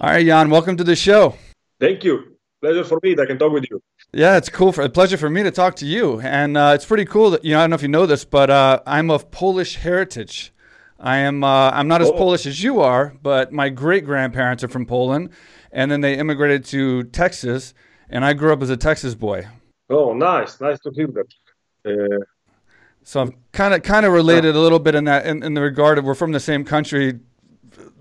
All right, Jan, welcome to the show. Thank you. Pleasure for me that I can talk with you. Yeah, it's cool. For a pleasure for me to talk to you, and uh, it's pretty cool that you know. I don't know if you know this, but uh, I'm of Polish heritage. I am. Uh, I'm not as oh. Polish as you are, but my great grandparents are from Poland, and then they immigrated to Texas, and I grew up as a Texas boy. Oh, nice, nice to hear that. Uh, so I'm kind of kind of related a little bit in that in, in the regard of we're from the same country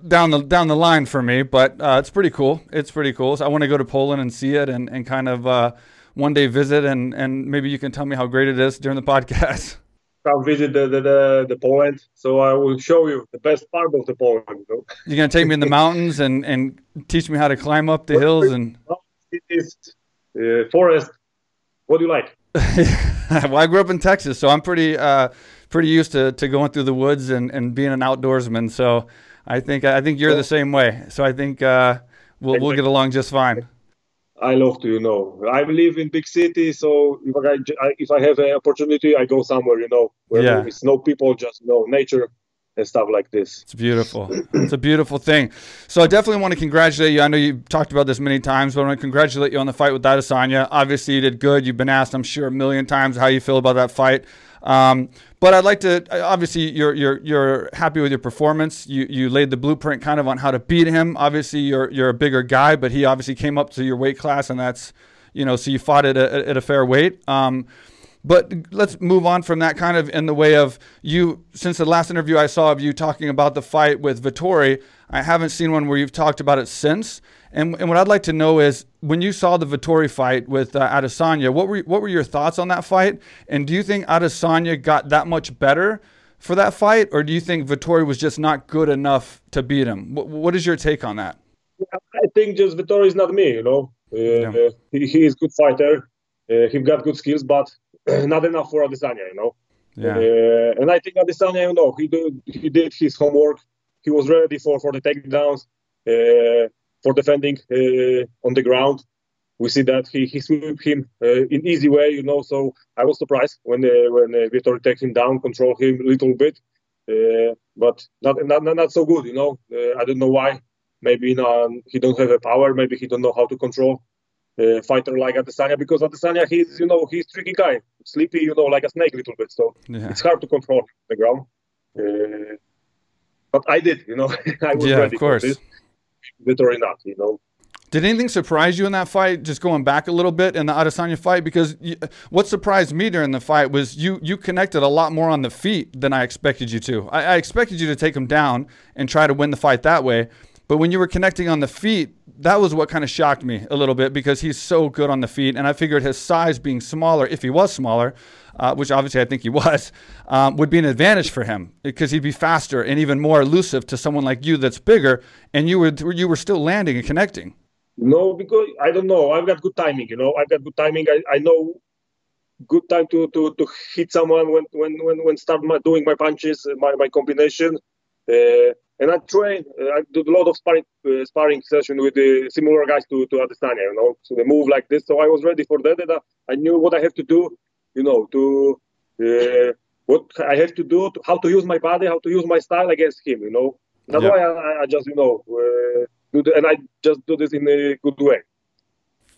down the down the line for me, but uh, it's pretty cool. It's pretty cool. So I want to go to Poland and see it and, and kind of uh, one day visit and, and maybe you can tell me how great it is during the podcast. I'll visit the, the, the, the Poland, so I will show you the best part of the Poland. You? You're gonna take me in the mountains and, and teach me how to climb up the hills and. It is uh, forest. What do you like? well, I grew up in Texas, so I'm pretty uh, pretty used to, to going through the woods and, and being an outdoorsman. So I think I think you're the same way. So I think uh, we'll we'll get along just fine. I love to, you know. I live in big city, so if I if I have an opportunity, I go somewhere, you know, where yeah. it's no people, just you know nature and stuff like this. It's beautiful. it's a beautiful thing. So I definitely want to congratulate you. I know you've talked about this many times, but I want to congratulate you on the fight with Adesanya. Obviously, you did good. You've been asked, I'm sure, a million times how you feel about that fight. Um, but I'd like to obviously you're you're you're happy with your performance. You you laid the blueprint kind of on how to beat him. Obviously you're you're a bigger guy, but he obviously came up to your weight class, and that's you know so you fought at a, at a fair weight. Um, but let's move on from that kind of in the way of you. Since the last interview I saw of you talking about the fight with Vettori, I haven't seen one where you've talked about it since. And, and what I'd like to know is when you saw the Vettori fight with uh, Adesanya, what were what were your thoughts on that fight? And do you think Adesanya got that much better for that fight, or do you think Vettori was just not good enough to beat him? what, what is your take on that? I think just Vettori is not me. You know, uh, yeah. he, he is good fighter. Uh, he got good skills, but not enough for Adesanya. You know. Yeah. Uh, and I think Adesanya, you know, he did he did his homework. He was ready for for the takedowns. Uh, for defending uh, on the ground. We see that he, he swept him uh, in easy way, you know. So I was surprised when uh, when uh, Vitor take him down, control him a little bit, but not, not not so good, you know. I don't know why. Maybe you know, he don't have a power. Maybe he don't know how to control uh, fighter like Adesanya because Adesanya he's you know he's tricky guy, sleepy you know like a snake a little bit. So yeah. it's hard to control the ground. Uh, but I did, you know, I was yeah, ready of course. for this or not, you know. Did anything surprise you in that fight? Just going back a little bit in the Adesanya fight, because you, what surprised me during the fight was you you connected a lot more on the feet than I expected you to. I, I expected you to take him down and try to win the fight that way, but when you were connecting on the feet, that was what kind of shocked me a little bit because he's so good on the feet, and I figured his size being smaller, if he was smaller, uh, which obviously I think he was, um, would be an advantage for him because he'd be faster and even more elusive to someone like you that's bigger, and you were you were still landing and connecting. No, because I don't know. I've got good timing. You know, I've got good timing. I, I know good time to, to, to hit someone when when when, when start my, doing my punches, my, my combination. Uh, and I train. Uh, I do a lot of sparring uh, sparring session with the similar guys to to Adesanya. You know, so they move like this. So I was ready for that. And I knew what I have to do you know, to uh, what I have to do, to, how to use my body, how to use my style against him. You know, that's yeah. why I, I, just you know uh, do the, and I just do this in a good way,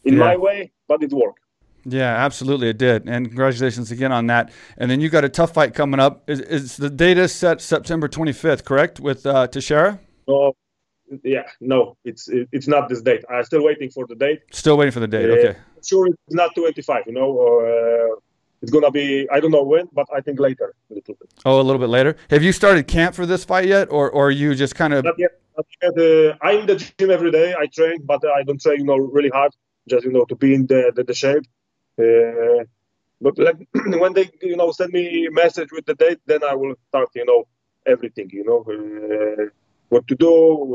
in yeah. my way, but it worked. Yeah, absolutely, it did. And congratulations again on that. And then you got a tough fight coming up. Is, is the data set September 25th, correct, with uh, Teixeira? Oh, yeah, no, it's it's not this date. I'm still waiting for the date. Still waiting for the date. Uh, okay. Sure, it's not 25. You know, uh, it's gonna be I don't know when, but I think later a little bit. Oh, a little bit later. Have you started camp for this fight yet, or or are you just kind of? Not yet. Not yet. Uh, I'm in the gym every day. I train, but I don't train, you know, really hard. Just you know to be in the the, the shape. Uh, but like, when they you know send me a message with the date, then I will start you know everything. You know uh, what to do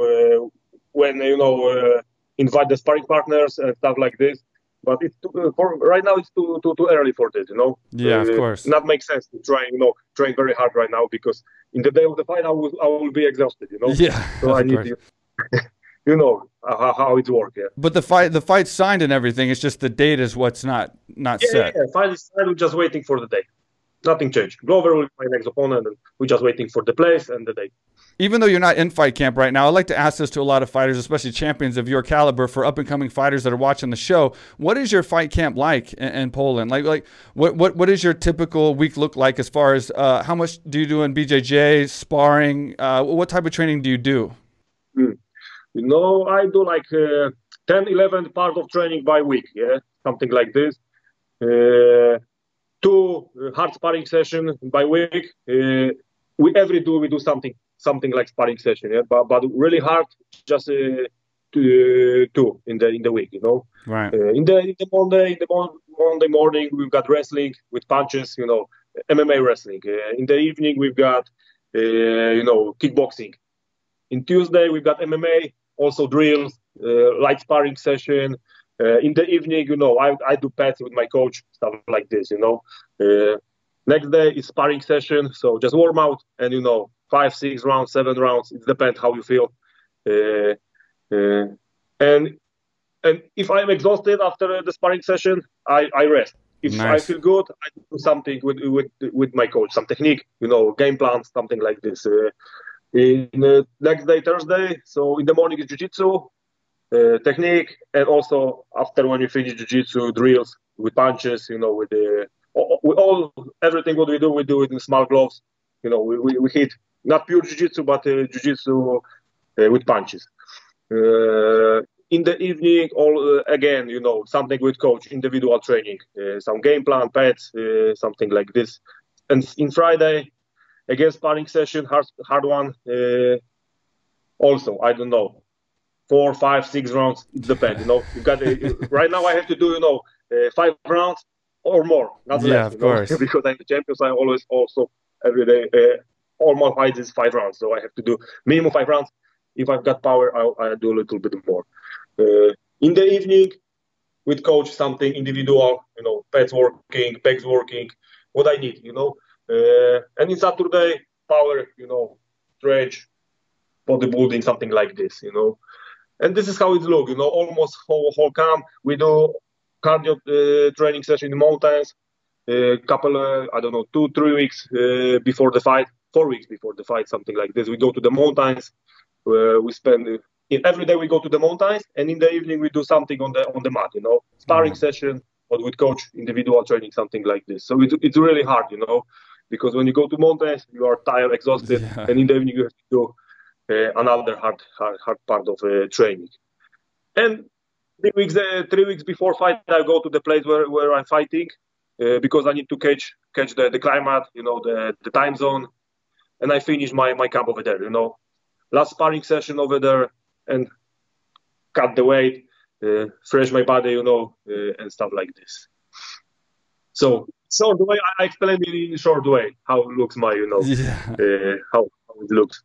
uh, when you know uh, invite the sparring partners and stuff like this. But it's too, uh, for right now it's too, too too early for this you know. Yeah of course. not make sense to try you know train very hard right now because in the day of the fight i will i will be exhausted you know. Yeah so i need to, you know how, how it works yeah but the fight the fight's signed and everything it's just the date is what's not not yeah, set yeah, yeah. fight is signed we're just waiting for the date nothing changed. Glover will be my next opponent, and we're just waiting for the place and the date. Even though you're not in fight camp right now, I like to ask this to a lot of fighters, especially champions of your caliber, for up and coming fighters that are watching the show. What is your fight camp like in, in Poland? Like, like what what what does your typical week look like as far as uh, how much do you do in BJJ sparring? Uh, what type of training do you do? Mm. You know, I do like uh, 10, 11 part of training by week. Yeah, something like this. Uh, two hard sparring session by week. Uh, we every do we do something something like sparring session, yeah. But but really hard, just uh, two, two in the in the week, you know. Right. Uh, in the in the Monday in the mon- Monday morning we've got wrestling with punches, you know, MMA wrestling. Uh, in the evening we've got uh, you know kickboxing. In Tuesday we've got MMA, also drills, uh, light sparring session. Uh, in the evening, you know, I, I do pads with my coach, stuff like this, you know. Uh, next day is sparring session, so just warm out and you know five, six rounds, seven rounds. It depends how you feel. Uh, uh, and and if I'm exhausted after the sparring session, I, I rest. If nice. I feel good, I do something with with with my coach, some technique, you know, game plan, something like this. Uh, in uh, next day, Thursday, so in the morning is jiu-jitsu, uh, technique, and also after when you finish jiu-jitsu drills with punches, you know, with the with all everything what we do, we do it in small gloves. You know, we, we, we hit not pure jiu-jitsu, but uh, jiu-jitsu uh, with punches. Uh, in the evening, all again, you know, something with coach, individual training, some game plan, pads, something like this. And in Friday, again, sparring session, hard, hard one. also, I don't know, four, five, six rounds. It depends. You know, you got right now. I have to do you know uh, five rounds or more, not yeah, less. of course. Know? because I'm the champion. So I always also every day uh, all my fights is five rounds, so I have to do minimum five rounds. If I've got power, I'll, I'll do a little bit more. Uh, in the evening, with coach, something individual, you know, pets working, pegs working, what I need, you know. Uh, and in Saturday, power, you know, stretch, bodybuilding, something like this, you know. And this is how it looks, you know, almost whole, whole camp. We do cardio uh, training session in the mountains, a uh, couple, uh, I don't know, two, three weeks uh, before the fight four weeks before the fight, something like this. We go to the mountains. We spend in, every day we go to the mountains, and in the evening we do something on the on the mat. You know, sparring mm-hmm. session, but with coach, individual training, something like this. So it's it's really hard, you know, because when you go to mountains, you are tired, exhausted, yeah. and in the evening you have to do uh, another hard, hard hard part of uh, training. And three weeks uh, three weeks before fight, I go to the place where, where I'm fighting. Uh, because I need to catch catch the, the climate, you know, the, the time zone, and I finish my, my camp over there, you know. Last sparring session over there and cut the weight, uh, fresh my body, you know, uh, and stuff like this. So short way, I explained in a short way how it looks my, you know, yeah. uh, how, how it looks.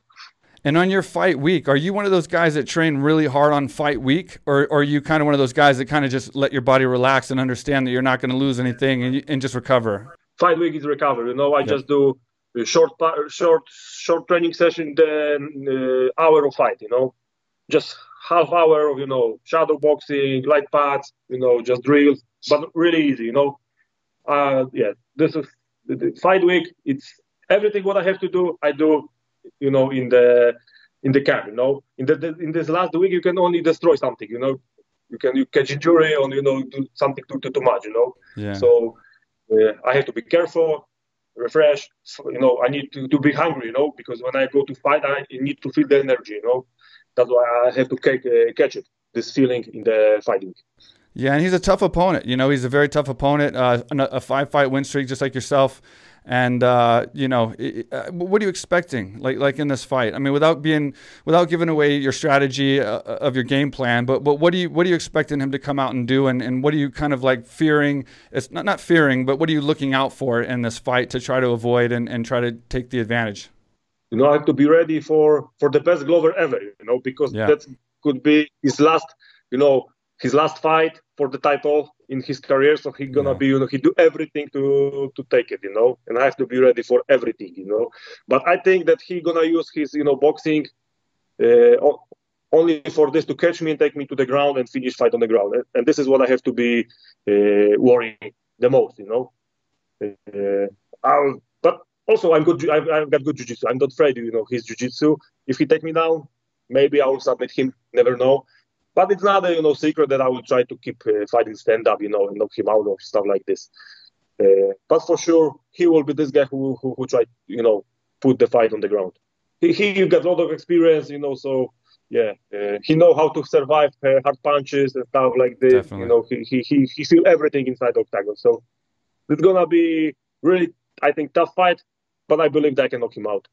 And on your fight week, are you one of those guys that train really hard on fight week, or, or are you kind of one of those guys that kind of just let your body relax and understand that you're not going to lose anything and, and just recover? Fight week is recover. You know, I just do a short short short training session then uh, hour of fight you know just half hour of you know shadow boxing light pads you know just drills but really easy you know uh yeah this is the fight week it's everything what i have to do i do you know in the in the camp you know in the, the in this last week you can only destroy something you know you can you catch injury or you know do something too too, too much you know yeah. so uh, i have to be careful refresh. So, you know, I need to, to be hungry, you know, because when I go to fight, I need to feel the energy, you know. That's why I have to catch, uh, catch it, this feeling in the fighting. Yeah, and he's a tough opponent. You know, he's a very tough opponent. Uh, a five fight win streak, just like yourself. And uh, you know, uh, what are you expecting? Like like in this fight? I mean, without being without giving away your strategy uh, uh, of your game plan, but but what do you what are you expecting him to come out and do? And, and what are you kind of like fearing? It's not not fearing, but what are you looking out for in this fight to try to avoid and, and try to take the advantage? You know, I have to be ready for for the best Glover ever. You know, because yeah. that could be his last. You know, his last fight for the title in his career, so he's gonna yeah. be, you know, he do everything to to take it, you know, and I have to be ready for everything, you know. But I think that he gonna use his, you know, boxing uh, only for this to catch me and take me to the ground and finish fight on the ground, and this is what I have to be uh, worrying the most, you know. Uh, I'll, but also I'm good. I've, I've got good jiu-jitsu. I'm not afraid, you know, his jiu-jitsu. If he take me down, maybe I will submit him. Never know. But it's not a you know secret that I will try to keep uh, fighting stand up, you know, and knock him out or stuff like this. Uh, but for sure, he will be this guy who who, who try you know put the fight on the ground. He he got a lot of experience, you know, so yeah, uh, he know how to survive uh, hard punches and stuff like this. Definitely. You know, he he he he feel everything inside octagon. So it's gonna be really, I think, tough fight. But I believe that I can knock him out.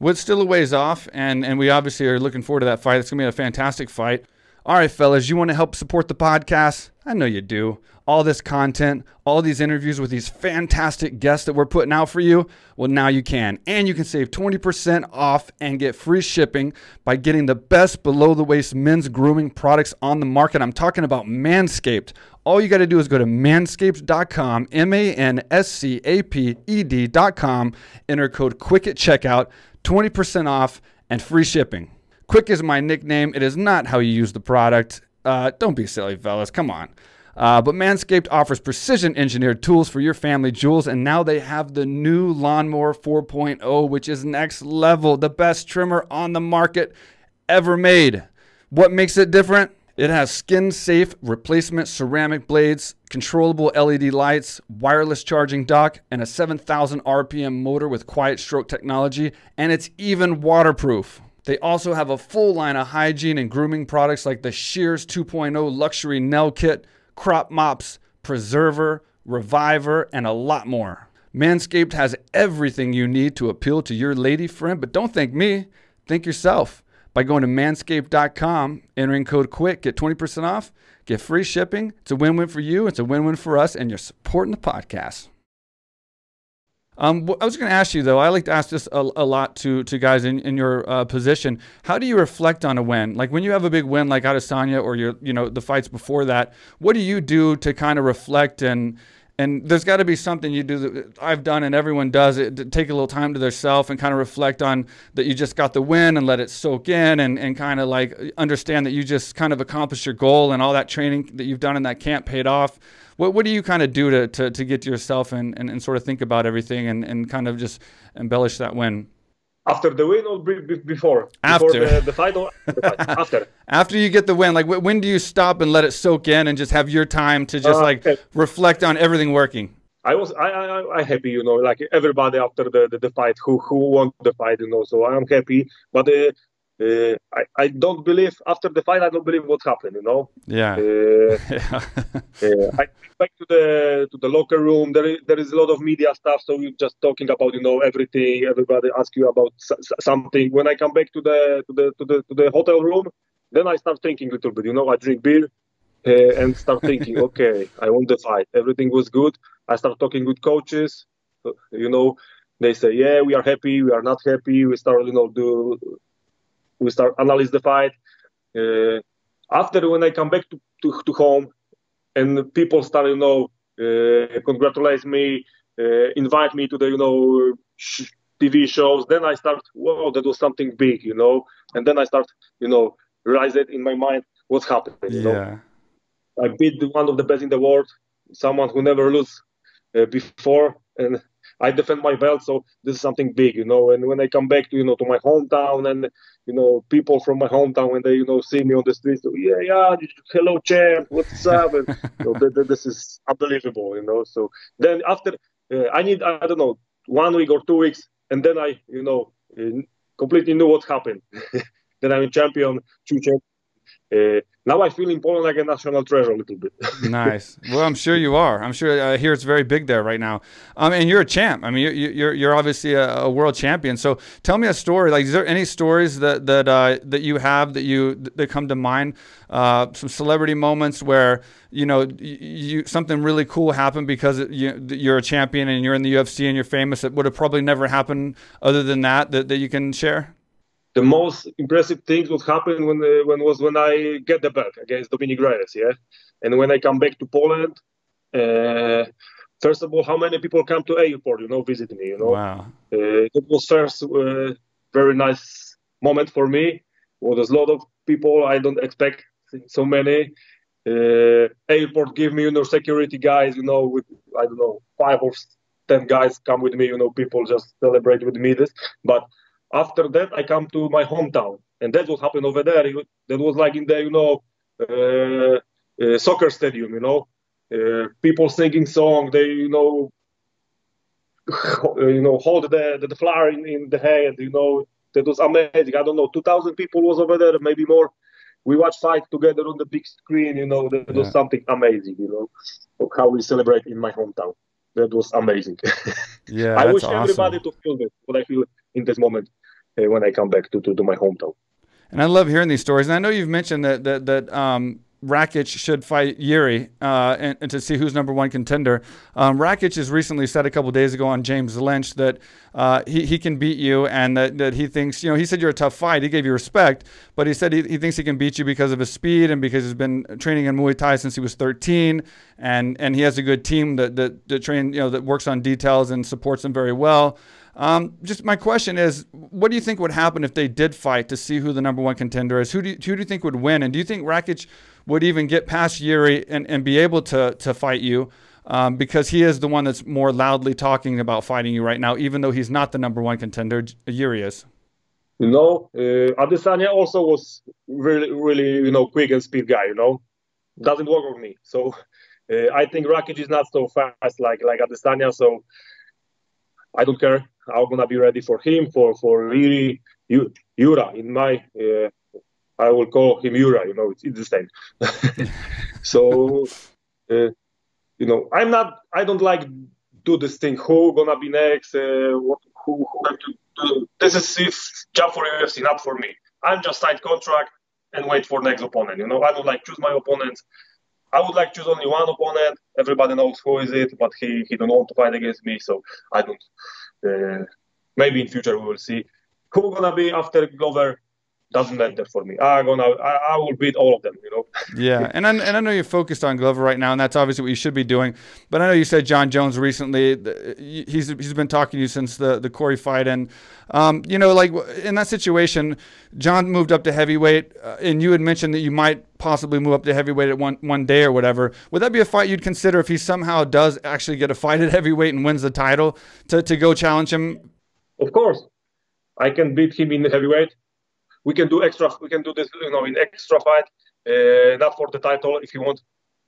Well, it's still a ways off, and and we obviously are looking forward to that fight. It's gonna be a fantastic fight. All right, fellas, you want to help support the podcast? I know you do. All this content, all these interviews with these fantastic guests that we're putting out for you, well, now you can. And you can save 20% off and get free shipping by getting the best below the waist men's grooming products on the market. I'm talking about Manscaped. All you got to do is go to manscaped.com, M A N S C A P E D.com, enter code QUICK at checkout, 20% off and free shipping. Quick is my nickname. It is not how you use the product. Uh, don't be silly, fellas. Come on. Uh, but Manscaped offers precision engineered tools for your family jewels, and now they have the new Lawnmower 4.0, which is next level, the best trimmer on the market ever made. What makes it different? It has skin safe replacement ceramic blades, controllable LED lights, wireless charging dock, and a 7,000 RPM motor with quiet stroke technology, and it's even waterproof. They also have a full line of hygiene and grooming products like the Shears 2.0 luxury nail kit, crop mops, preserver, reviver, and a lot more. Manscaped has everything you need to appeal to your lady friend, but don't thank me, think yourself. By going to manscaped.com, entering code QUICK, get 20% off, get free shipping. It's a win win for you, it's a win win for us, and you're supporting the podcast. Um, I was going to ask you though. I like to ask this a, a lot to to guys in, in your uh, position. How do you reflect on a win? Like when you have a big win, like Adesanya, or your you know the fights before that. What do you do to kind of reflect and and there's got to be something you do that I've done and everyone does it. Take a little time to themselves and kind of reflect on that you just got the win and let it soak in and, and kind of like understand that you just kind of accomplished your goal and all that training that you've done in that camp paid off. What, what do you kind of do to, to, to get to yourself and, and, and sort of think about everything and, and kind of just embellish that win? After the win or before? After before the, the, fight or after. After you get the win, like when do you stop and let it soak in and just have your time to just uh, like okay. reflect on everything working? I was I I I happy, you know, like everybody after the, the, the fight who who won the fight, you know. So I'm happy, but uh, uh, I, I don't believe after the fight I don't believe what happened you know? Yeah, uh, yeah. uh, I back to the to the locker room. There is, there is a lot of media stuff so you're just talking about you know everything. Everybody ask you about something. When I come back to the to the to the to the hotel room then I start thinking a little bit you know? I drink beer uh, and start thinking okay I won the fight. Everything was good. I start talking with coaches. You know they say yeah we are happy. We are not happy. We start you know do we start analyze the fight. Uh, after when I come back to, to, to, home and people start, you know, uh, congratulate me, uh, invite me to the, you know, sh- TV shows, then I start, whoa, that was something big, you know, and then I start, you know, realize it in my mind what's happening. You yeah. know, I beat one of the best in the world, someone who never lose uh, before, and I defend my belt, so this is something big, you know. And when I come back to you know to my hometown, and you know people from my hometown when they you know see me on the streets, so, yeah, yeah, hello champ, what's up? And you know, th- th- this is unbelievable, you know. So then after uh, I need I don't know one week or two weeks, and then I you know uh, completely knew what happened. then I'm a champion, two champions. Uh, now I feel in Poland like a national treasure a little bit. nice. Well, I'm sure you are. I'm sure uh, here it's very big there right now. Um, and you're a champ. I mean, you're you're, you're obviously a, a, world champion. So tell me a story. Like, is there any stories that that uh, that you have that you that come to mind? Uh, some celebrity moments where you know you something really cool happened because you, you're a champion and you're in the UFC and you're famous. That would have probably never happened other than that. That, that you can share the most impressive things would happen when uh, when was when I get the belt against Dominick Reyes, yeah, and when I come back to Poland. Uh, first of all, how many people come to airport, you know, visit me, you know. Wow. Uh, it was first uh, very nice moment for me. Well, there's a lot of people. I don't expect so many. Uh, airport give me, you know, security guys, you know, with I don't know five or ten guys come with me. You know, people just celebrate with me this. But after that, I come to my hometown, and that's what happened over there. That was like in the you know uh, uh, soccer stadium. You know, uh, people singing song. They you know you know hold the the, the flower in, in the hand. You know, that was amazing. I don't know, two thousand people was over there, maybe more we watch fight together on the big screen. You know, that yeah. was something amazing. You know, how we celebrate in my hometown. That was amazing. Yeah, I wish awesome. everybody to feel this. What I feel in this moment when I come back to, to, to my hometown. And I love hearing these stories. And I know you've mentioned that that that um, Rakic should fight Yuri uh, and, and, to see who's number one contender. Um, Rakic has recently said a couple days ago on James Lynch that uh, he, he can beat you and that, that he thinks, you know, he said you're a tough fight. He gave you respect, but he said he, he thinks he can beat you because of his speed and because he's been training in Muay Thai since he was 13 and, and he has a good team that, that, that train, you know, that works on details and supports him very well. Um, just my question is, what do you think would happen if they did fight to see who the number one contender is? Who do you, who do you think would win? And do you think Rakic would even get past Yuri and, and be able to to fight you? Um, because he is the one that's more loudly talking about fighting you right now, even though he's not the number one contender. Yuri is. You know, uh, Adesanya also was really, really, you know, quick and speed guy. You know, doesn't work with me. So uh, I think Rakic is not so fast like like Adesanya. So I don't care. I'm gonna be ready for him for for really Yura in my. Uh, I will call him Yura. You know, it's, it's the same. so, uh, you know, I'm not. I don't like do this thing. Who gonna be next? Uh, what, who, who have to do? This is if job for UFC, not for me. I'm just sign contract and wait for next opponent. You know, I don't like choose my opponents. I would like choose only one opponent. Everybody knows who is it, but he he don't want to fight against me, so I don't. Uh, maybe in future we will see who gonna be after Glover. Doesn't matter for me. I gonna I, I will beat all of them. You know. yeah, and I, and I know you're focused on Glover right now, and that's obviously what you should be doing. But I know you said Jon Jones recently. He's he's been talking to you since the the Corey fight, and um, you know, like in that situation, John moved up to heavyweight, uh, and you had mentioned that you might possibly move up to heavyweight at one one day or whatever. Would that be a fight you'd consider if he somehow does actually get a fight at heavyweight and wins the title to to go challenge him of course, I can beat him in the heavyweight. We can do extra. We can do this, you know, in extra fight. Uh, not for the title, if you want.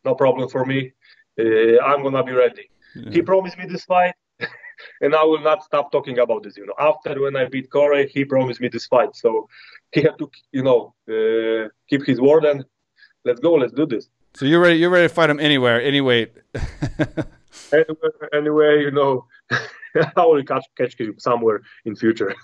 No problem for me. Uh, I'm gonna be ready. Yeah. He promised me this fight, and I will not stop talking about this. You know, after when I beat Corey, he promised me this fight, so he had to, you know, uh, keep his word and let's go. Let's do this. So you're ready. You're ready to fight him anywhere, any weight. anywhere, anywhere, you know. I will catch catch you somewhere in future.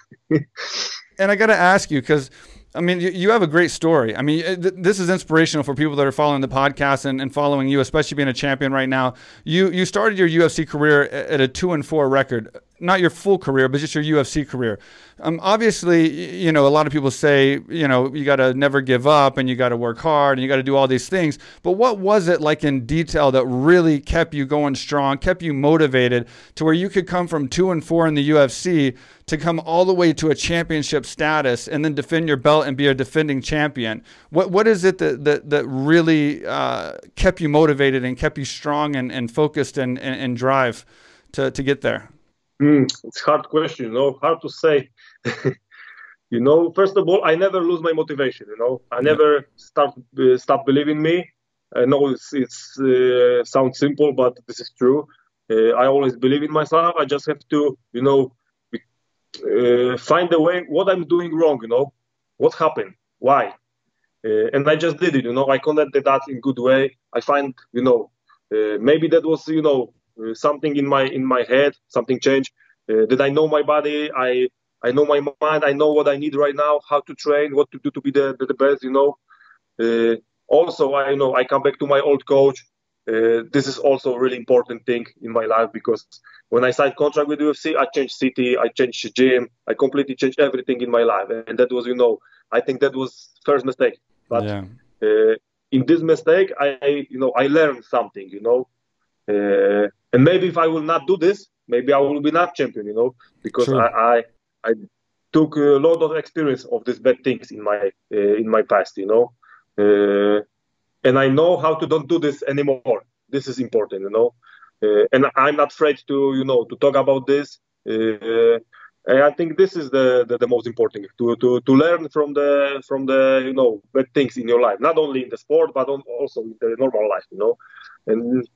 And I got to ask you because. I mean, you, have a great story. I mean, th- this is inspirational for people that are following the podcast and, and following you, especially being a champion right now. You you started your UFC career at a two and four record not your full career, but just your UFC career. Um, obviously, you know, a lot of people say, you know, you got to never give up and you got to work hard and you got to do all these things. But what was it like in detail that really kept you going strong, kept you motivated to where you could come from two and four in the UFC to come all the way to a championship status and then defend your belt and be a defending champion? What what is it that that, that really uh, kept you motivated and kept you strong and, and focused and, and, and drive to, to get there? Mm, it's hard question, you know, hard to say. you know, first of all, I never lose my motivation. You know, I never start uh, stop believing me. I know it's it's uh, sounds simple, but this is true. Uh, I always believe in myself. I just have to, you know, uh, find a way. What I'm doing wrong, you know, what happened, why, uh, and I just did it. You know, I connected that in good way. I find, you know, uh, maybe that was, you know, uh, something in my in my head, something changed. Uh, did I know my body? I I know my mind. I know what I need right now, how to train, what to do to be the the, best. You know. Uh, also, I know I come back to my old coach. Uh, this is also a really important thing in my life because when I signed contract with UFC, I changed city, I changed gym, I completely changed everything in my life, and that was, you know, I think that was first mistake. But yeah. uh, in this mistake, I, you know, I learned something, you know, uh, and maybe if I will not do this, maybe I will be not champion, you know, because I, I, I took a lot of experience of these bad things in my uh, in my past, you know, uh, and I know how to don't do this anymore. This is important, you know. uh, and I'm not afraid to you know to talk about this. Uh, and I think this is the, the, the, most important to, to, to learn from the from the you know bad things in your life, not only in the sport but also in the normal life, you know, and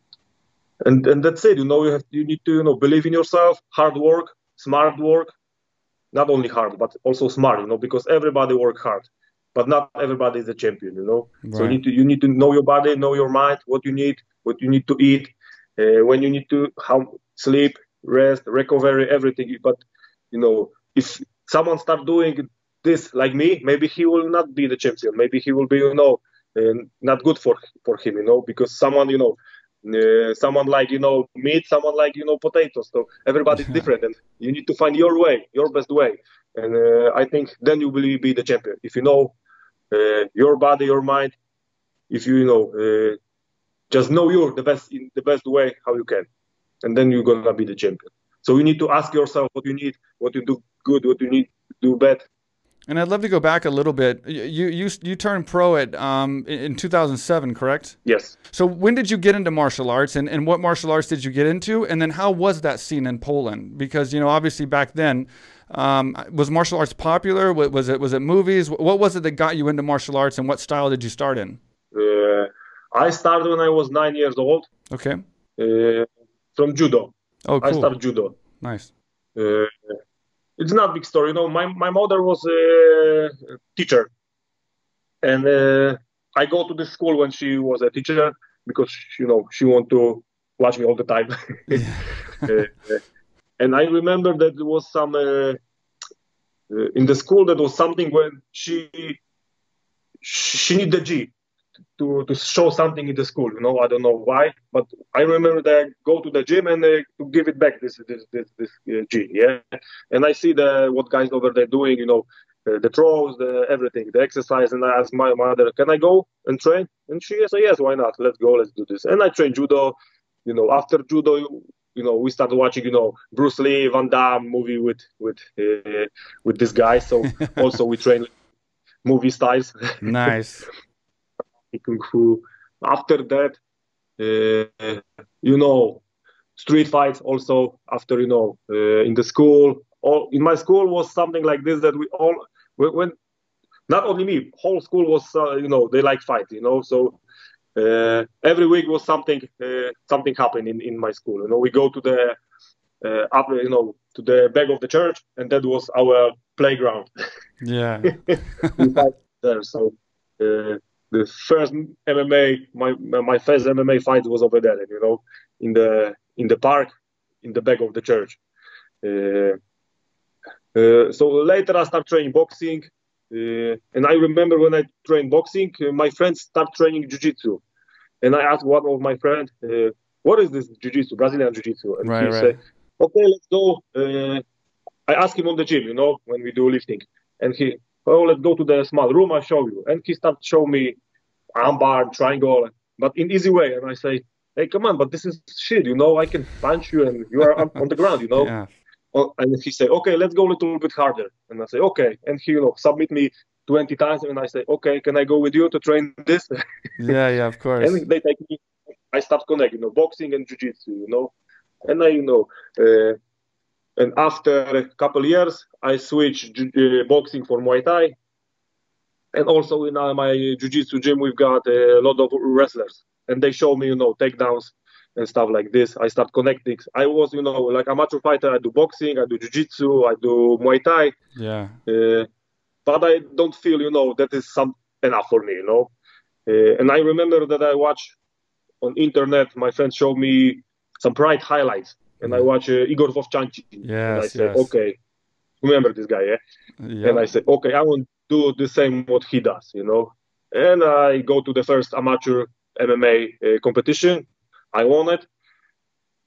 and and that's it. You know, you have you need to you know believe in yourself, hard work, smart work, not only hard but also smart, you know, because everybody work hard, but not everybody is a champion, you know. Right. So you need to you need to know your body, know your mind, what you need, what you need to eat, uh, when you need to how sleep, rest, recovery, everything. But you know, if someone start doing this like me, maybe he will not be the champion. Maybe he will be, you know, uh, not good for for him, you know, because someone, you know, uh, someone like you know meat, someone like you know potatoes. So everybody's different, and you need to find your way, your best way. And uh, I think then you will be the champion if you know uh, your body, your mind. If you, you know, uh, just know you're the best in the best way how you can, and then you're gonna be the champion. So you need to ask yourself what you need, what you do good, what you need to do bad. And I'd love to go back a little bit. You you you turned pro at um, in 2007, correct? Yes. So when did you get into martial arts, and, and what martial arts did you get into, and then how was that scene in Poland? Because you know, obviously back then, um, was martial arts popular? Was it was it movies? What was it that got you into martial arts, and what style did you start in? Uh, I started when I was nine years old. Okay. Uh, from judo. Oh, cool. I started judo. Nice. Uh, it's not big story. You know, my, my mother was a teacher, and uh, I go to the school when she was a teacher because you know she want to watch me all the time. uh, and I remember that there was some uh, uh, in the school that was something when she she need the gi to to show something in the school. You know, I don't know why, but I remember that I go to the gym and uh, to give it back this this this, this uh, gi. Yeah, and I see the what guys over there doing. You know, uh, the throws, the everything, the exercise, and I ask my mother, can I go and train? And she said, yes, why not? Let's go, let's do this. And I train judo. You know, after judo, you know, we started watching, you know, Bruce Lee, Van Damme movie with with uh, with this guy. So also we train movie styles. Nice. kung fu. After that, uh, you know, street fights also after you know uh, in the school. All in my school was something like this that we all when not only me, whole school was uh, you know they like fight, you know. So uh, every week was something uh, something happened in, in my school. You know, we go to the uh, up, you know, to the back of the church, and that was our playground. Yeah. there. So the first MMA, my my first MMA fight was over there, you know, in the in the park, in the back of the church. Uh, uh, so later I start training boxing, uh, and I remember when I trained boxing, uh, my friends start training jiu-jitsu, and I asked one of my friends, uh, "What is this jiu-jitsu, Brazilian jiu-jitsu?" And right, he right. said, "Okay, let's go." Uh, I asked him on the gym, you know, when we do lifting, and he, "Oh, let's go to the small room. I show you." And he started showing me armbar, triangle, but in easy way. And I say, hey, come on, but this is shit, you know, I can punch you and you are on the ground, you know. Yeah. And he say, okay, let's go a little bit harder. And I say, okay. And he, you know, submit me 20 times. And I say, okay, can I go with you to train this? yeah, yeah, of course. and they take me, I start connecting, you know, boxing and jiu-jitsu, you know. And I, you know, uh, and after a couple years, I switched uh, boxing for Muay Thai and also in uh, my jiu-jitsu gym we've got a lot of wrestlers and they show me you know takedowns and stuff like this i start connecting i was you know like amateur fighter i do boxing i do jiu-jitsu i do muay thai yeah uh, but i don't feel you know that is some enough for me you know uh, and i remember that i watch on internet my friend showed me some pride highlights and i mm. watch uh, igor vovchanchyn yes, and i say yes. okay remember this guy yeah? yeah and i said okay i want to do the same what he does, you know. And I go to the first amateur MMA uh, competition. I won it,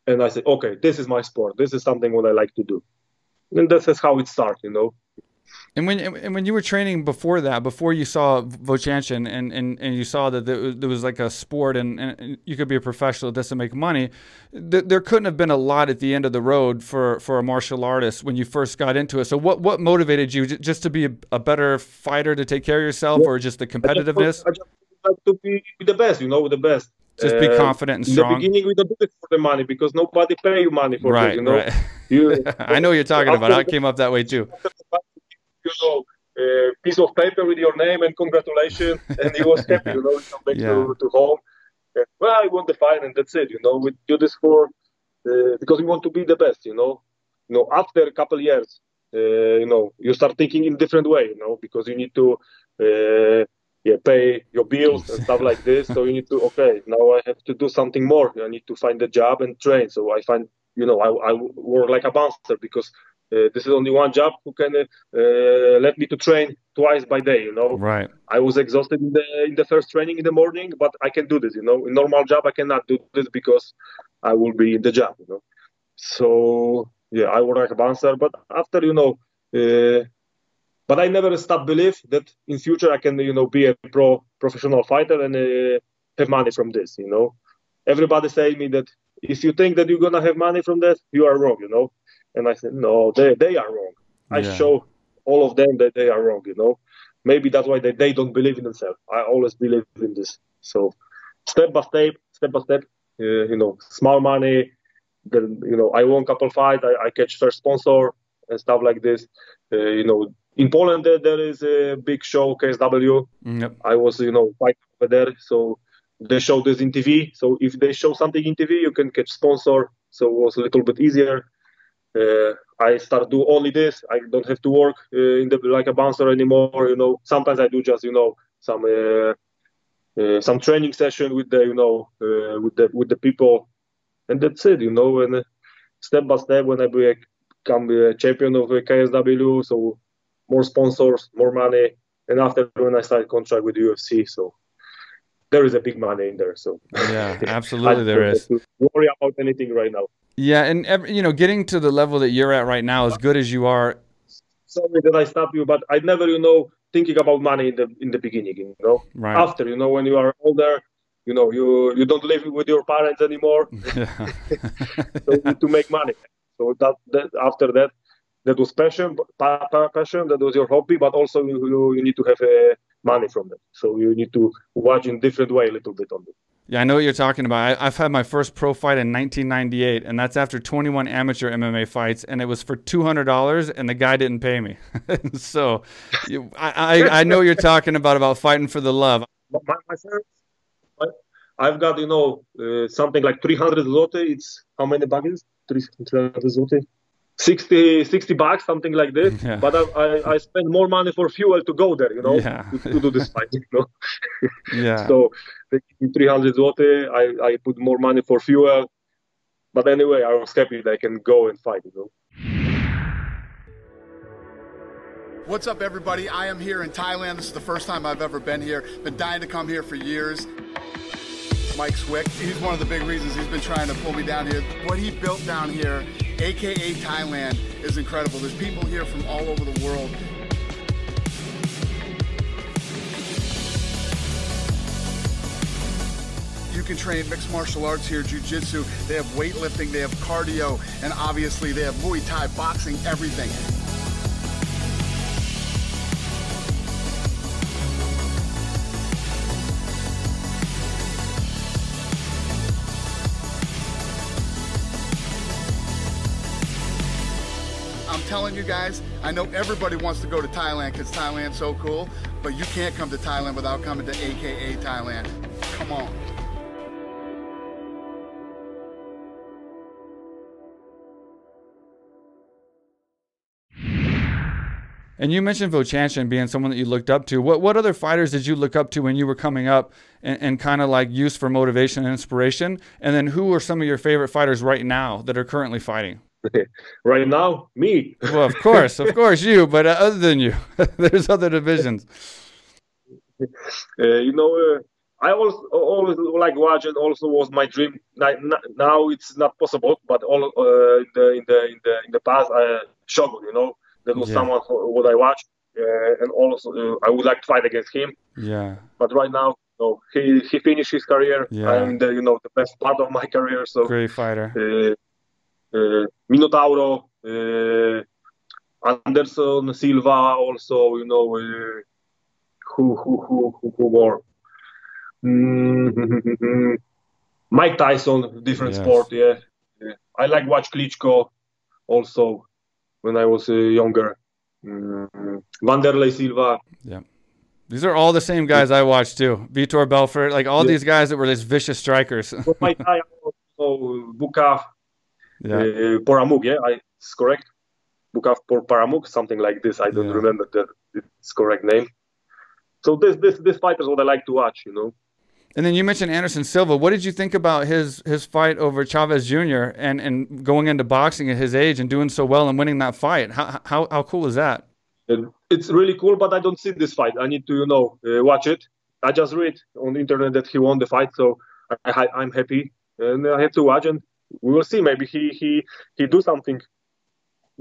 and I said, okay, this is my sport. This is something what I like to do, and this is how it starts, you know. And when and when you were training before that, before you saw Vovchanchyn and, and, and you saw that there, was like a sport and, and you could be a professional, it doesn't make money, th- there couldn't have been a lot at the end of the road for, for a martial artist when you first got into it. So what, what motivated you just to be a, a better fighter to take care of yourself yeah. or just the competitiveness? I just, I just to be the best, you know, the best. Just be uh, confident and strong. In the beginning, we don't do it for the money because nobody pay you money for right, it. You know, right. you, I know you're talking about. I came up that way too. You know, a piece of paper with your name and congratulations, and he was happy. You know, come back yeah. to, to home. And, well, I won the fight, and that's it. You know, we do this for uh, because we want to be the best. You know, you know, after a couple years, uh, you know, you start thinking in different way. You know, because you need to. Uh, yeah, pay your bills and stuff like this. So you need to okay, now I have to do something more. I need to find a job and train. So I find you know I, I work like a bouncer because uh, this is only one job who can uh, let me to train twice by day. You know, right? I was exhausted in the in the first training in the morning, but I can do this. You know, in normal job I cannot do this because I will be in the job. You know, so yeah, I work like a bouncer. But after you know. Uh, but I never stop believe that in future I can you know be a pro professional fighter and uh, have money from this. You know, everybody say me that if you think that you're gonna have money from that, you are wrong. You know, and I said no, they they are wrong. I show all of them that they are wrong. You know, maybe that's why they, they don't believe in themselves. I always believe in this. So step by step, step by step, uh, you know, small money. Then you know, I won couple fight. I, I catch first sponsor and stuff like this. Uh, you know, in Poland there, there is a big show KSW. Yep. I was you know fighting over there, so they show this in TV. So if they show something in TV, you can catch sponsor. So it was a little bit easier. Uh, I start do only this. I don't have to work uh, in the like a bouncer anymore. You know, sometimes I do just you know some uh, uh some training session with the you know uh, with the with the people, and that's it. You know, and uh, step by step when I become a champion of KSW, so more sponsors, more money. And after when I signed contract with UFC, so there is a big money in there. So yeah, absolutely there is. Worry about anything right now. Yeah, and every, you know, getting to the level that you're at right now, as good as you are. Sorry that I stop you, but I never, you know, thinking about money in the in the beginning. You know, right. after, you know, when you are older, you know, you you don't live with your parents anymore, so to make money. So that, that after that, that was passion, passion, that was your hobby, but also you, you, need to have uh, money from it. So you need to watch in different way a little bit on it. Yeah, I know what you're talking about. I, have had my first pro fight in 1998, and that's after 21 amateur MMA fights, and it was for $200, and the guy didn't pay me. so you, I, I, I, know you're talking about about fighting for the love. My, I've got you know uh, something like 300 zloty. It's how many bags? 300 zloty. 60, 60 bucks, something like this. Yeah. But I, I, I, spend more money for fuel to go there, you know, yeah. to, to, do this fight, you know. yeah. So 300 zloty, I, I put more money for fuel. But anyway, I was happy that I can go and fight, you know. What's up, everybody? I am here in Thailand. This is the first time I've ever been here. Been dying to come here for years. Mike Swick, he's one of the big reasons he's been trying to pull me down here. What he built down here aka Thailand, is incredible. There's people here from all over the world. You can train mixed martial arts here, jiu-jitsu. They have weightlifting, they have cardio, and obviously they have Muay Thai, boxing, everything. Telling you guys, I know everybody wants to go to Thailand because Thailand's so cool, but you can't come to Thailand without coming to AKA Thailand. Come on. And you mentioned Vovchanchyn being someone that you looked up to. What what other fighters did you look up to when you were coming up and, and kind of like use for motivation and inspiration? And then who are some of your favorite fighters right now that are currently fighting? right now, me. well, of course, of course, you. But uh, other than you, there's other divisions. Uh, you know, uh, I also always like watching. Also, was my dream. Now it's not possible, but all uh, in the in the in the in the past, I Shogun. You know, that was yeah. someone who, what I watched, uh, and also uh, I would like to fight against him. Yeah. But right now, no, he he finished his career. Yeah. I'm the you know the best part of my career. So great fighter uh, Minotauro, uh, Anderson Silva, also you know uh, who who who who, who more. Mm-hmm. Mike Tyson, different yes. sport. Yeah. yeah. I like watch Klitschko also when I was uh, younger. Mm, Wanderlei Silva. Yeah. These are all the same guys I watched too. Vitor Belfort, like all yeah. these guys that were these vicious strikers. My guy also Bukav, yeah. Uh, Poramuk, yeah, I, it's correct. Buakaw por Paramuk, something like this. I don't yeah. remember the its correct name. So this this this fighters what I like to watch, you know. And then you mentioned Anderson Silva. What did you think about his his fight over Chavez Jr. and and going into boxing at his age and doing so well and winning that fight? How how how cool is that? It's really cool, but I don't see this fight. I need to you know uh, watch it. I just read on the internet that he won the fight, so I, I, am happy and I have to watch and we will see. Maybe he he he do something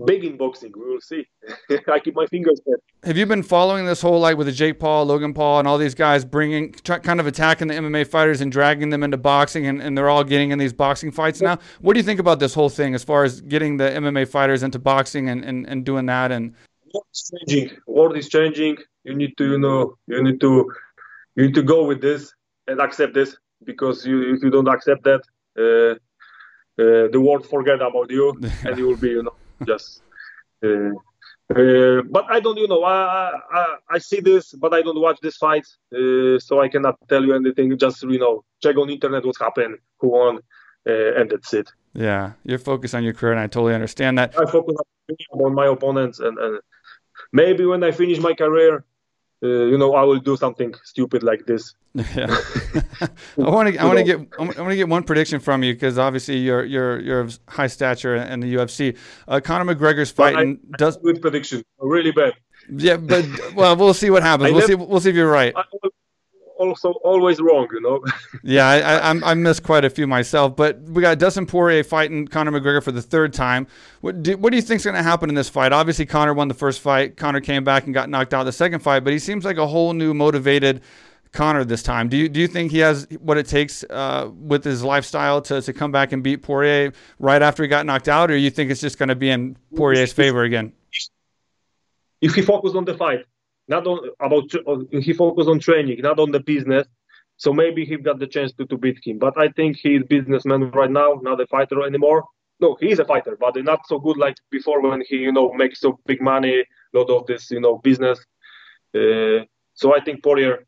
big in boxing. We will see. I keep my fingers crossed. Have you been following this whole like with the Jake Paul, Logan Paul, and all these guys bringing, try, kind of attacking the MMA fighters and dragging them into boxing, and, and they're all getting in these boxing fights now? What do you think about this whole thing as far as getting the MMA fighters into boxing and, and, and doing that? And world is changing. World is changing. You need to, you know, you need to, you need to go with this and accept this because you, if you don't accept that, uh, uh, the world forget about you, and you will be, you know just. Uh, uh, but I don't, you know, I, I, I see this, but I don't watch this fight, uh, so I cannot tell you anything. Just you know, check on internet what happened, who won, uh, and that's it. Yeah, you're focused on your career, and I totally understand that. I focus on my opponents, and, and maybe when I finish my career, uh, you know, I will do something stupid like this. Yeah. I want to. I want to get. I want to get one prediction from you because obviously you're you're you're of high stature in the UFC. Uh, Conor McGregor's fighting I, does good prediction. Really bad. Yeah, but well, we'll see what happens. we'll see. We'll see if you're right. I, also always wrong, you know. yeah, I, I I missed quite a few myself, but we got Dustin Poirier fighting Conor McGregor for the third time. What do, what do you think is going to happen in this fight? Obviously, Conor won the first fight. Conor came back and got knocked out the second fight, but he seems like a whole new motivated Conor this time. Do you do you think he has what it takes uh, with his lifestyle to, to come back and beat Poirier right after he got knocked out, or you think it's just going to be in Poirier's favor again? If he focused on the fight, not on about he focused on training, not on the business. So maybe he got the chance to, to beat him. But I think he's businessman right now, not a fighter anymore. No, he's a fighter, but not so good like before when he, you know, makes so big money, a lot of this, you know, business. Uh, so I think Poirier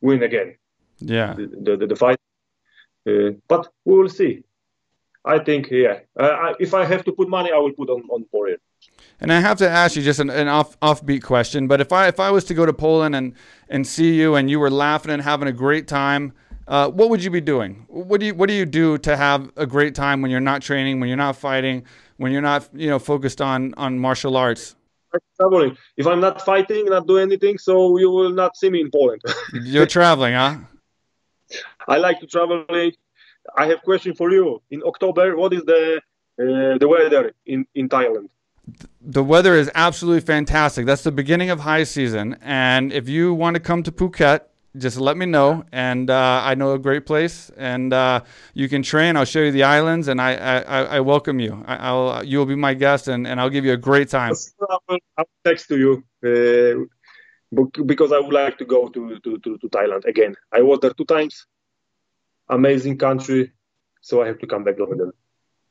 win again. Yeah. The the, the fight. Uh, but we will see. I think yeah. Uh, I, if I have to put money, I will put on on Poirier. And I have to ask you just an, an off offbeat question, but if I if I was to go to Poland and and see you and you were laughing and having a great time, uh, what would you be doing? What do you what do you do to have a great time when you're not training, when you're not fighting, when you're not you know focused on on martial arts? Traveling. If I'm not fighting, not doing anything, so you will not see me in Poland. you're traveling, huh? I like to travel. I have question for you. In October, what is the uh, the weather in in Thailand? The weather is absolutely fantastic. That's the beginning of high season. And if you want to come to Phuket, just let me know. And uh, I know a great place, and uh, you can train. I'll show you the islands, and I I, I welcome you. I, will you will be my guest, and, and I'll give you a great time. I'll text to you uh, because I would like to go to, to, to, to Thailand again. I was there two times. Amazing country, so I have to come back over there.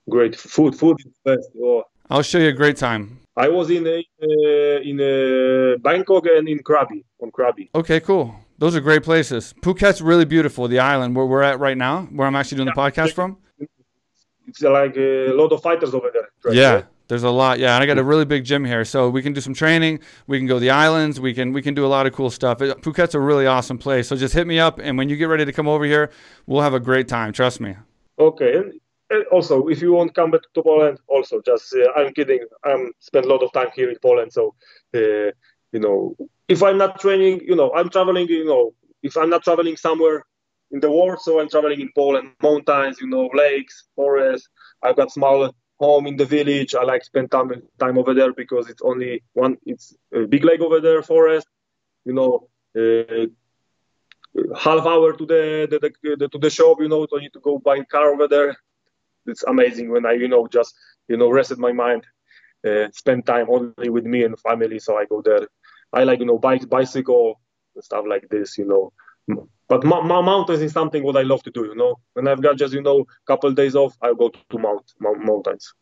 Great food, food is best. Oh. I'll show you a great time. I was in uh, in uh, Bangkok and in Krabi on Krabi. Okay, cool. Those are great places. Phuket's really beautiful. The island where we're at right now, where I'm actually doing yeah. the podcast from. It's like a lot of fighters over there. Right? Yeah, there's a lot. Yeah, and I got a really big gym here, so we can do some training. We can go to the islands. We can we can do a lot of cool stuff. Phuket's a really awesome place. So just hit me up, and when you get ready to come over here, we'll have a great time. Trust me. Okay also, if you want to come back to Poland, also just uh, I'm kidding. I'm spend a lot of time here in Poland, so uh, you know, if I'm not training, you know, I'm traveling. You know, if I'm not traveling somewhere in the world, so I'm traveling in Poland, mountains, you know, lakes, forests. I've got small home in the village. I like spend time time over there because it's only one. It's a big lake over there, forest. You know, uh, half hour to the, the, the, to the shop. You know, don't need to go buy a car over there it's amazing when I, you know, just you know, rested my mind, uh, spend time only with me and family. So I go there. I like, you know, bike, bicycle and stuff like this. You know, but ma- mountains is something what I love to do. You know, when I've got just you know couple days off, I go to mount, mount mountains.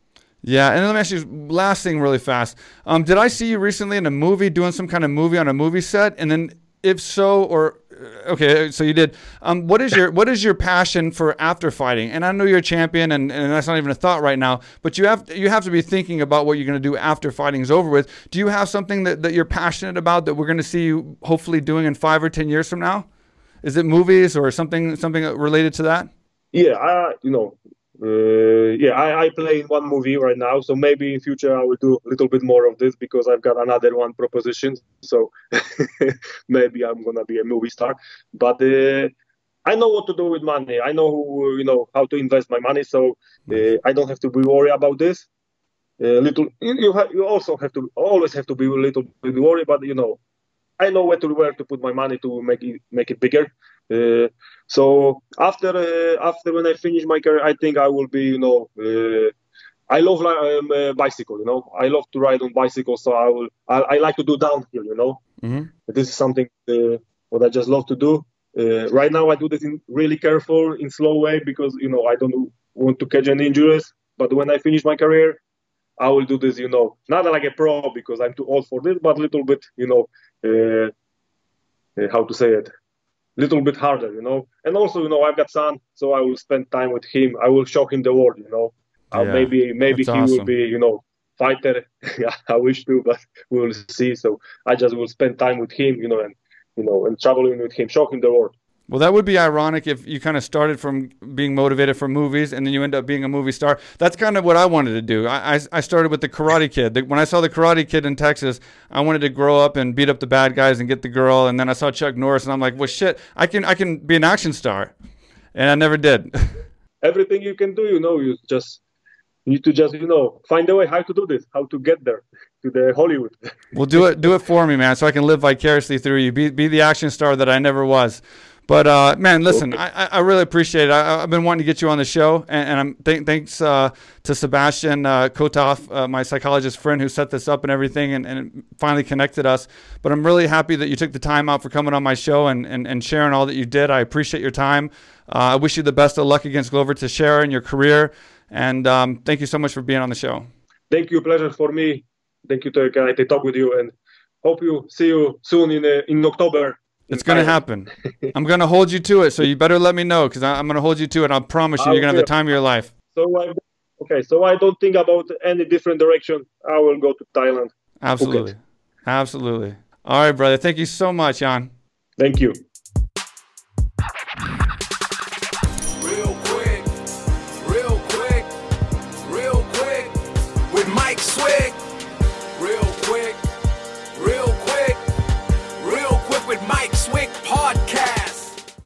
Yeah, and let me ask you last thing really fast. Um, did I see you recently in a movie doing some kind of movie on a movie set? And then, if so, or okay, so you did. Um, what is your what is your passion for after fighting? And I know you're a champion, and, and that's not even a thought right now. But you have you have to be thinking about what you're going to do after fighting's over with. Do you have something that, that you're passionate about that we're going to see you hopefully doing in five or ten years from now? Is it movies or something something related to that? Yeah, I, you know, uh, yeah, I, I play in one movie right now, so maybe in future I will do a little bit more of this because I've got another one proposition. So maybe I'm gonna be a movie star. But uh, I know what to do with money. I know you know how to invest my money, so uh, I don't have to be worried about this. A little, you have, you also have to always have to be a little bit worried, but you know, I know where to where to put my money to make it make it bigger. Uh, so after uh, after when I finish my career, I think I will be you know uh, I love um, uh, bicycle. You know I love to ride on bicycle, so I will I, I like to do downhill. You know mm-hmm. this is something uh, what I just love to do. Uh, right now I do this in really careful, in slow way because you know I don't want to catch any injuries. But when I finish my career, I will do this, you know, not like a pro because I'm too old for this, but a little bit, you know, uh, uh, how to say it, little bit harder, you know. And also, you know, I've got son, so I will spend time with him. I will show him the world, you know. Uh, yeah, maybe maybe he awesome. will be, you know, fighter. yeah, I wish to, but we will see. So I just will spend time with him, you know, and you know, and traveling with him, show him the world. Well, that would be ironic if you kind of started from being motivated for movies and then you end up being a movie star. That's kind of what I wanted to do. I, I, I started with the Karate Kid. When I saw the Karate Kid in Texas, I wanted to grow up and beat up the bad guys and get the girl. And then I saw Chuck Norris, and I'm like, well, shit, I can I can be an action star, and I never did. Everything you can do, you know, you just need to just you know find a way how to do this, how to get there to the Hollywood. well, do it do it for me, man, so I can live vicariously through you. Be be the action star that I never was. But uh, man, listen, I, I really appreciate it. I, have been wanting to get you on the show, and, and I'm th- thanks uh, to Sebastian uh, Kotov, uh, my psychologist friend, who set this up and everything, and, and finally connected us. But I'm really happy that you took the time out for coming on my show and, and, and sharing all that you did. I appreciate your time. Uh, I wish you the best of luck against Glover Teixeira in your career, and um, thank you so much for being on the show. Thank you, pleasure for me. Thank you to, to talk with you, and hope you see you soon in uh, in October it's going to happen. I'm going to hold you to it. So you better let me know because I'm going to hold you to it. I promise you, you're going to have the time of your life. So I, okay, so I don't think about any different direction. I will go to Thailand. Absolutely, absolutely. All right, brother. Thank you so much, Jan. Thank you.